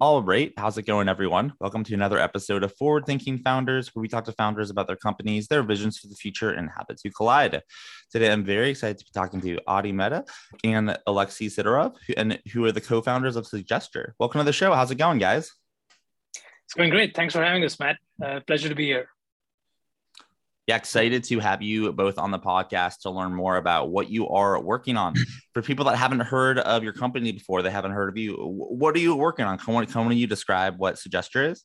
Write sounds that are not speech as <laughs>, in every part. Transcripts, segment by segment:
All right. How's it going, everyone? Welcome to another episode of Forward Thinking Founders, where we talk to founders about their companies, their visions for the future, and how two collide. Today, I'm very excited to be talking to Adi Mehta and Alexei Sidorov, and who are the co founders of Suggestr. Welcome to the show. How's it going, guys? It's going great. Thanks for having us, Matt. Uh, pleasure to be here yeah, excited to have you both on the podcast to learn more about what you are working on. <laughs> For people that haven't heard of your company before, they haven't heard of you. What are you working on? Can one, can one of you describe what Suggestr is?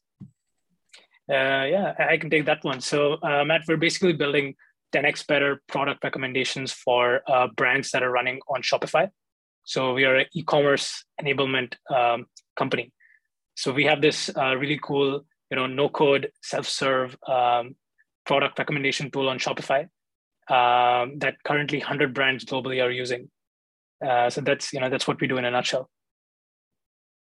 Uh, yeah, I can take that one. So, uh, Matt, we're basically building 10x better product recommendations for uh, brands that are running on Shopify. So, we are an e-commerce enablement um, company. So, we have this uh, really cool, you know, no-code, self-serve um, product recommendation tool on Shopify um, that currently 100 brands globally are using. Uh, so that's you know that's what we do in a nutshell.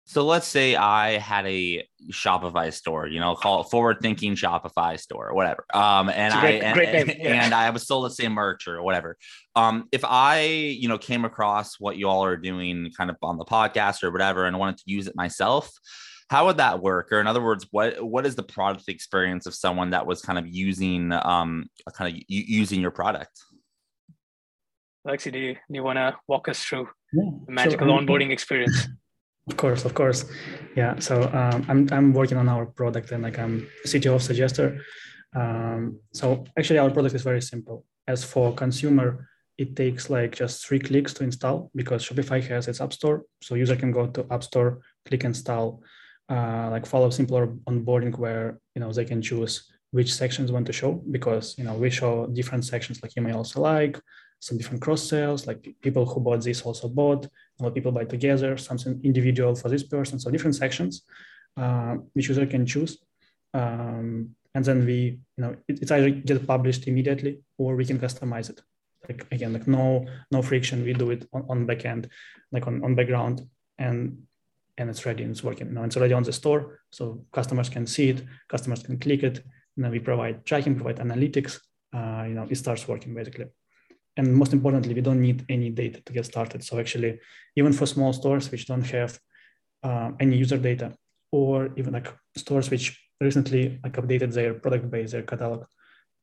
So let's say I had a Shopify store, you know, call it forward thinking Shopify store or whatever. Um, and great, I and, <laughs> yeah. and, I was sold let's say merch or whatever. Um, if I, you know, came across what you all are doing kind of on the podcast or whatever and wanted to use it myself, how would that work or in other words what what is the product experience of someone that was kind of using um kind of using your product Alexi, do you, do you want to walk us through yeah, the magical sure. onboarding experience? Of course, of course. Yeah. So um, I'm, I'm working on our product and like I'm CTO of Suggestr Um, so actually our product is very simple. As for consumer, it takes like just three clicks to install because Shopify has its app store. So user can go to app store, click install, uh, like follow simpler onboarding where you know they can choose which sections want to show because you know we show different sections like you may also like some different cross sales like people who bought this also bought of people buy together something individual for this person so different sections uh, which user can choose. Um, and then we you know it, it's either get published immediately or we can customize it. Like again like no no friction we do it on, on backend like on, on background. And and it's ready and it's working. Now it's already on the store, so customers can see it, customers can click it, and then we provide tracking, provide analytics. Uh, you know, it starts working basically. And most importantly, we don't need any data to get started. So actually, even for small stores which don't have uh, any user data, or even like stores which recently like updated their product base, their catalog,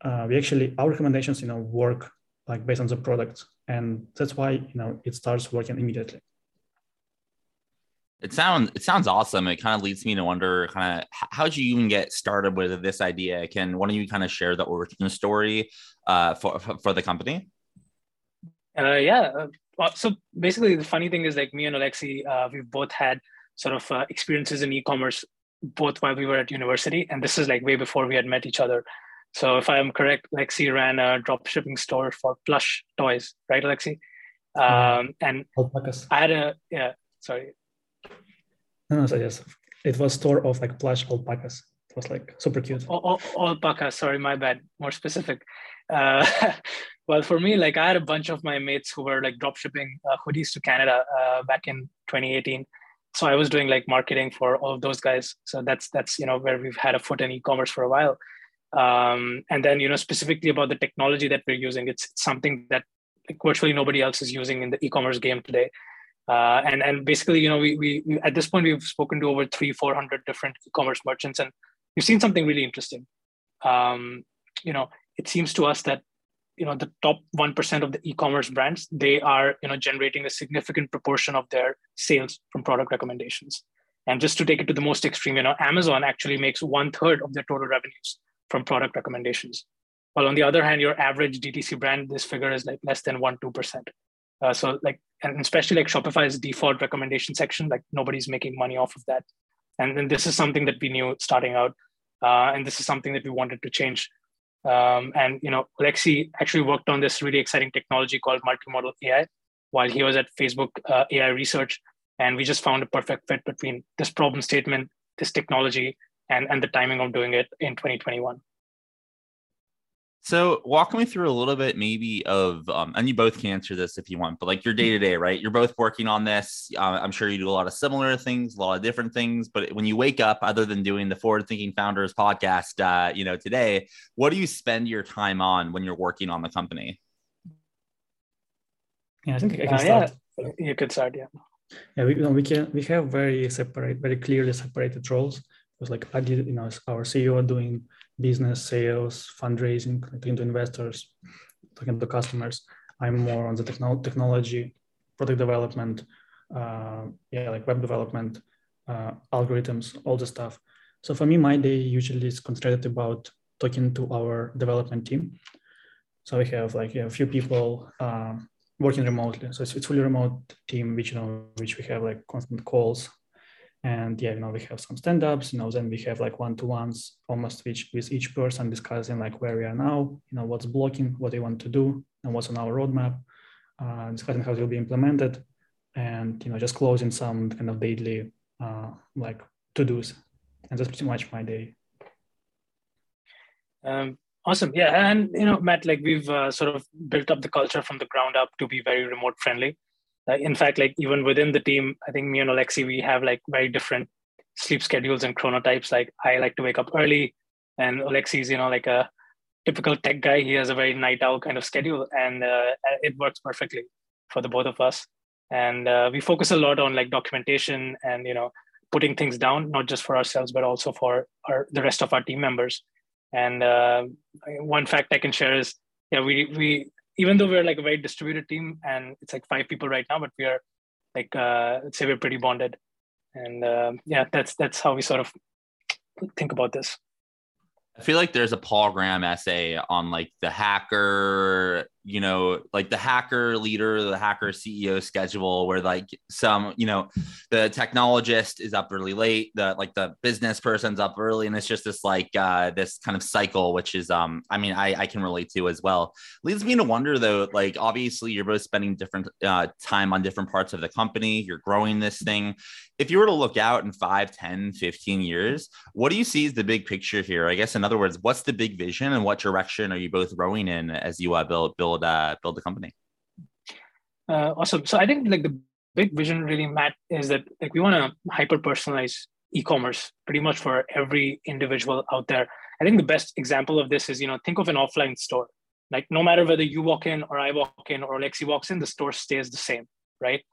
uh, we actually our recommendations, you know, work like based on the product, and that's why you know it starts working immediately. It sounds it sounds awesome. It kind of leads me to wonder kind of how did you even get started with this idea? Can one of you kind of share the origin story uh, for for the company? Uh, yeah. Uh, so basically, the funny thing is like me and Alexi, uh, we've both had sort of uh, experiences in e-commerce both while we were at university, and this is like way before we had met each other. So if I'm correct, Alexi ran a drop shipping store for plush toys, right, Alexi? Um, and Alpacas. I had a yeah. Sorry, no, so yes, it was store of like plush alpacas. It was like super cute. Oh, alpaca. Sorry, my bad. More specific. Uh, <laughs> well, for me, like I had a bunch of my mates who were like drop shipping uh, hoodies to Canada uh, back in 2018. So I was doing like marketing for all of those guys. So that's that's you know where we've had a foot in e-commerce for a while. Um, and then you know specifically about the technology that we're using, it's something that like virtually nobody else is using in the e-commerce game today. Uh, and and basically, you know, we, we, at this point we've spoken to over three four hundred different e-commerce merchants, and we've seen something really interesting. Um, you know, it seems to us that you know the top one percent of the e-commerce brands they are you know generating a significant proportion of their sales from product recommendations, And just to take it to the most extreme, you know, Amazon actually makes one third of their total revenues from product recommendations. While on the other hand, your average DTC brand, this figure is like less than one two percent. Uh, so like, and especially like Shopify's default recommendation section, like nobody's making money off of that. And then this is something that we knew starting out, uh, and this is something that we wanted to change. Um, and you know, Alexi actually worked on this really exciting technology called multimodal AI while he was at Facebook uh, AI Research, and we just found a perfect fit between this problem statement, this technology, and and the timing of doing it in 2021. So walk me through a little bit maybe of, um, and you both can answer this if you want, but like your day to day, right? You're both working on this. Uh, I'm sure you do a lot of similar things, a lot of different things. But when you wake up, other than doing the Forward Thinking Founders podcast, uh, you know, today, what do you spend your time on when you're working on the company? Yeah, I think I can uh, start. Yeah, you could start. Yeah. Yeah, we, you know, we can we have very separate, very clearly separated roles. It was like I did, you know, our CEO doing business, sales, fundraising, talking to investors, talking to customers. I'm more on the techno- technology, product development, uh, yeah, like web development, uh, algorithms, all the stuff. So for me, my day usually is concentrated about talking to our development team. So we have like yeah, a few people uh, working remotely. So it's, it's fully remote team, which you know, which we have like constant calls and yeah you know we have some stand-ups you know then we have like one-to-ones almost each with each person discussing like where we are now you know what's blocking what they want to do and what's on our roadmap uh, discussing how it will be implemented and you know just closing some kind of daily uh, like to-dos. And that's pretty much my day. Um, awesome. Yeah and you know matt like we've uh, sort of built up the culture from the ground up to be very remote friendly in fact like even within the team i think me and alexi we have like very different sleep schedules and chronotypes. Like i like to wake up early and alexi's you know like a typical tech guy. He has a very night owl kind of schedule and uh, it works perfectly for the both of us. And uh, we focus a lot on like documentation and you know putting things down not just for ourselves but also for our the rest of our team members. And uh, one fact i can share is yeah we we even though we're like a very distributed team and it's like five people right now, but we are like uh, let's say we're pretty bonded, and uh, yeah, that's that's how we sort of think about this. I feel like there's a Paul Graham essay on like the hacker you know, like the hacker leader, the hacker CEO schedule, where like some, you know, the technologist is up really late, the like the business person's up early, and it's just this like uh, this kind of cycle, which is, um, I mean, I, I can relate to as well. Leads me to wonder though, like obviously you're both spending different uh, time on different parts of the company, you're growing this thing. If you were to look out in 5, 10, 15 years, what do you see as the big picture here? I guess, in other words, what's the big vision and what direction are you both rowing in as you uh, build build build build the company? Uh, awesome. So I think like the big vision really, Matt, is that like we want to hyper personalize e-commerce pretty much for every individual out there. I think the best example of this is you know think of an offline store. Like no matter whether you walk in or I walk in or Alexi walks in, the store stays the same, right?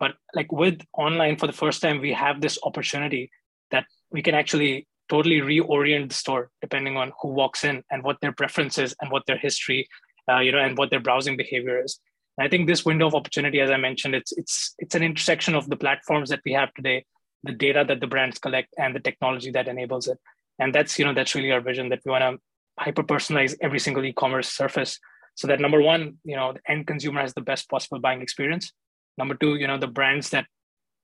But like with online, for the first time, we have this opportunity that we can actually totally reorient the store depending on who walks in and what their preferences and what their history uh, you know, and what their browsing behavior is. And I think this window of opportunity, as I mentioned, it's it's it's an intersection of the platforms that we have today, the data that the brands collect, and the technology that enables it. And that's you know that's really our vision that we want to hyper personalize every single e-commerce surface so that number one, you know, the end consumer has the best possible buying experience. Number two, you know, the brands that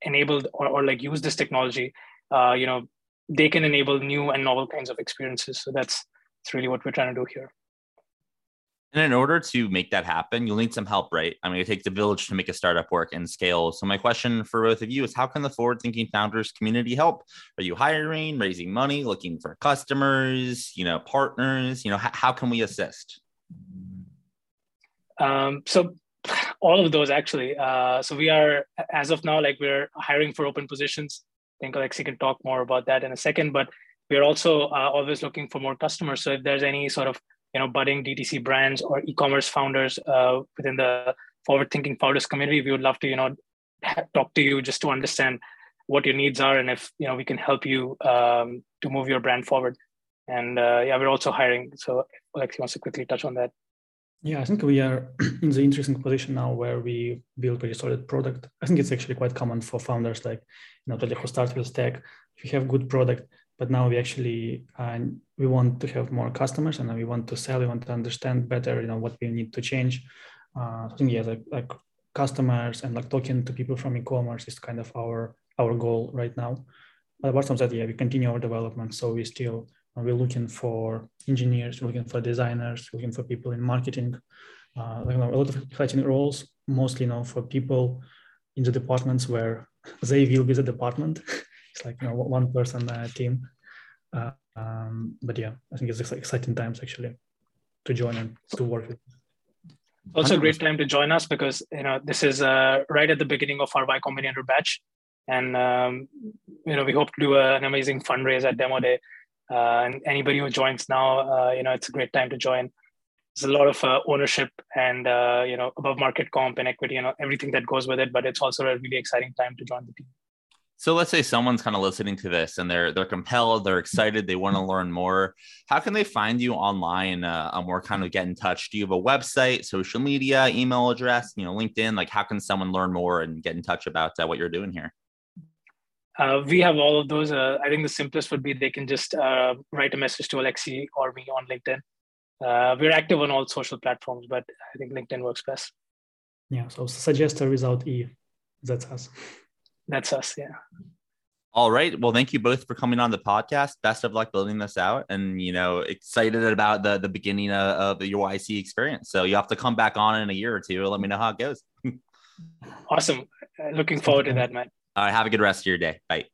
enabled or, or like use this technology, uh, you know, they can enable new and novel kinds of experiences. So that's that's really what we're trying to do here. And in order to make that happen, you'll need some help, right? I mean, it takes a village to make a startup work and scale. So my question for both of you is how can the forward thinking founders community help? Are you hiring, raising money, looking for customers, you know, partners, you know, how, how can we assist? Um, so <sighs> all of those actually. Uh, so we are, as of now, like we're hiring for open positions. I think Alexi can talk more about that in a second, but we're also uh, always looking for more customers. So if there's any sort of you know budding DTC brands or e-commerce founders uh, within the forward-thinking founders community, we would love to you know talk to you just to understand what your needs are and if you know we can help you um, to move your brand forward. And uh, yeah, we're also hiring. So Alexi wants to quickly touch on that. Yeah, I think we are <clears throat> in the interesting position now where we build pretty solid product. I think it's actually quite common for founders like you know who start with tech. If you have good product, but now we actually uh, we want to have more customers and we want to sell. We want to understand better, you know, what we need to change. Uh, yeah, like, like customers and like talking to people from e-commerce is kind of our our goal right now. But apart from that, yeah, we continue our development. So we still we're looking for engineers, we're looking for designers, we're looking for people in marketing. Uh, you know, a lot of exciting roles, mostly you know for people in the departments where <laughs> they will be the department. <laughs> it's like you know one person uh, team. Uh, um, but yeah, I think it's exciting times actually to join and to work with. Also, a great time to join us because you know this is uh, right at the beginning of our Y Combinator batch, and um, you know we hope to do a, an amazing fundraiser at Demo Day uh, and anybody who joins now, uh, you know, it's a great time to join. There's a lot of uh, ownership and you know above market comp and equity and everything that goes with it. But it's also a really exciting time to join the team. So let's say someone's kind of listening to this and they're they're compelled, they're excited, they want to learn more. How can they find you online uh, um, or kind of get in touch? Do you have a website, social media, email address, you know, LinkedIn? Like, how can someone learn more and get in touch about uh, what you're doing here? Uh, we have all of those. Uh, I think the simplest would be they can just uh, write a message to Alexi or me on LinkedIn. Uh, we're active on all social platforms, but I think LinkedIn works best. Yeah, so Suggestr without E, that's us. That's us, yeah. All right. Well, thank you both for coming on the podcast. Best of luck building this out, and you know, excited about the the beginning of, of your YC experience. So you have to come back on in a year or two. Let me know how it goes. <laughs> awesome. Uh, looking forward to that, man. All right. Have a good rest of your day. Bye.